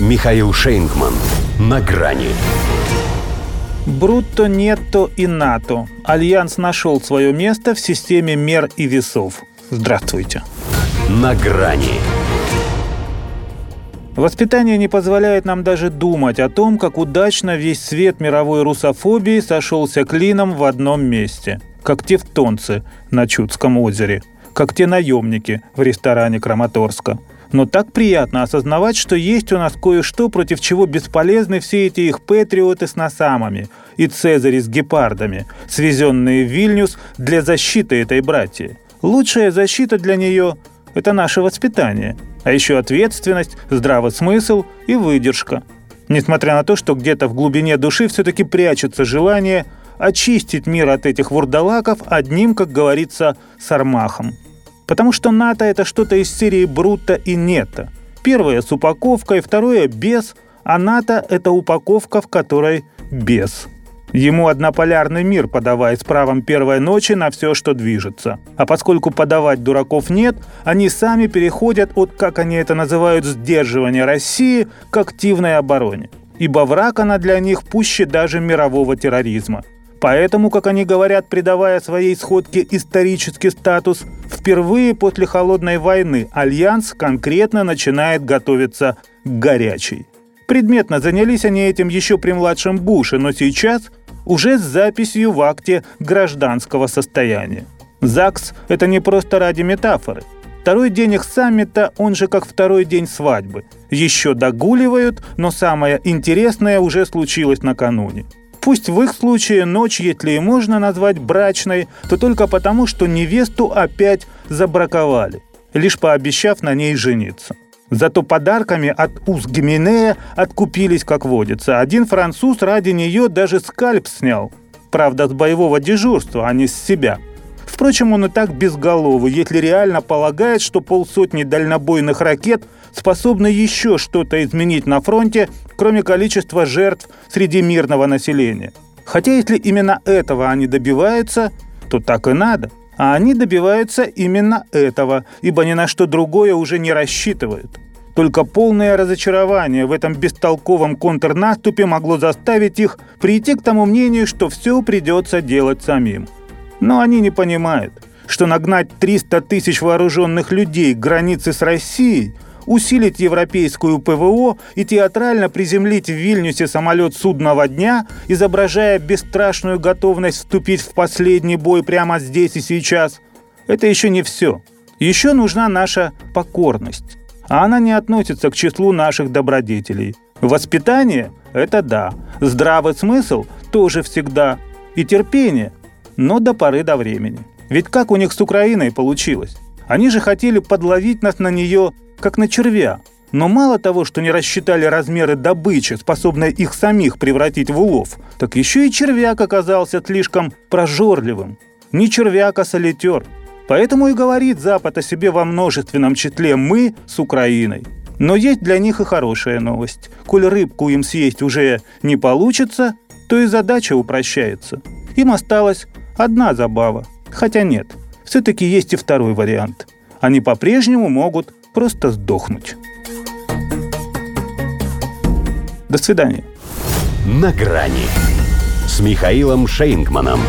Михаил Шейнгман. На грани. Брутто, нетто и НАТО. Альянс нашел свое место в системе мер и весов. Здравствуйте. На грани. Воспитание не позволяет нам даже думать о том, как удачно весь свет мировой русофобии сошелся клином в одном месте. Как тевтонцы на Чудском озере. Как те наемники в ресторане Краматорска – но так приятно осознавать, что есть у нас кое-что, против чего бесполезны все эти их патриоты с насамами и цезари с гепардами, свезенные в Вильнюс для защиты этой братьи. Лучшая защита для нее – это наше воспитание, а еще ответственность, здравый смысл и выдержка. Несмотря на то, что где-то в глубине души все-таки прячется желание очистить мир от этих вурдалаков одним, как говорится, сармахом – Потому что НАТО – это что-то из серии Брута и Нета. Первое с упаковкой, второе без, а НАТО – это упаковка, в которой без. Ему однополярный мир подавай с правом первой ночи на все, что движется. А поскольку подавать дураков нет, они сами переходят от, как они это называют, сдерживания России к активной обороне. Ибо враг она для них пуще даже мирового терроризма – Поэтому, как они говорят, придавая своей сходке исторический статус, впервые после Холодной войны Альянс конкретно начинает готовиться к горячей. Предметно занялись они этим еще при младшем Буше, но сейчас уже с записью в акте гражданского состояния. ЗАГС – это не просто ради метафоры. Второй день их саммита, он же как второй день свадьбы. Еще догуливают, но самое интересное уже случилось накануне – Пусть в их случае ночь, если и можно назвать брачной, то только потому, что невесту опять забраковали, лишь пообещав на ней жениться. Зато подарками от Узгименея откупились, как водится. Один француз ради нее даже скальп снял. Правда, с боевого дежурства, а не с себя. Впрочем, он и так безголовый, если реально полагает, что полсотни дальнобойных ракет способны еще что-то изменить на фронте, кроме количества жертв среди мирного населения. Хотя если именно этого они добиваются, то так и надо. А они добиваются именно этого, ибо ни на что другое уже не рассчитывают. Только полное разочарование в этом бестолковом контрнаступе могло заставить их прийти к тому мнению, что все придется делать самим. Но они не понимают, что нагнать 300 тысяч вооруженных людей к границе с Россией усилить европейскую ПВО и театрально приземлить в Вильнюсе самолет судного дня, изображая бесстрашную готовность вступить в последний бой прямо здесь и сейчас, это еще не все. Еще нужна наша покорность. А она не относится к числу наших добродетелей. Воспитание – это да. Здравый смысл – тоже всегда. И терпение – но до поры до времени. Ведь как у них с Украиной получилось? Они же хотели подловить нас на нее как на червя. Но мало того, что не рассчитали размеры добычи, способной их самих превратить в улов, так еще и червяк оказался слишком прожорливым. Не червяк, а солитер. Поэтому и говорит Запад о себе во множественном числе «мы» с Украиной. Но есть для них и хорошая новость. Коль рыбку им съесть уже не получится, то и задача упрощается. Им осталась одна забава. Хотя нет, все-таки есть и второй вариант. Они по-прежнему могут просто сдохнуть. До свидания. На грани с Михаилом Шейнгманом.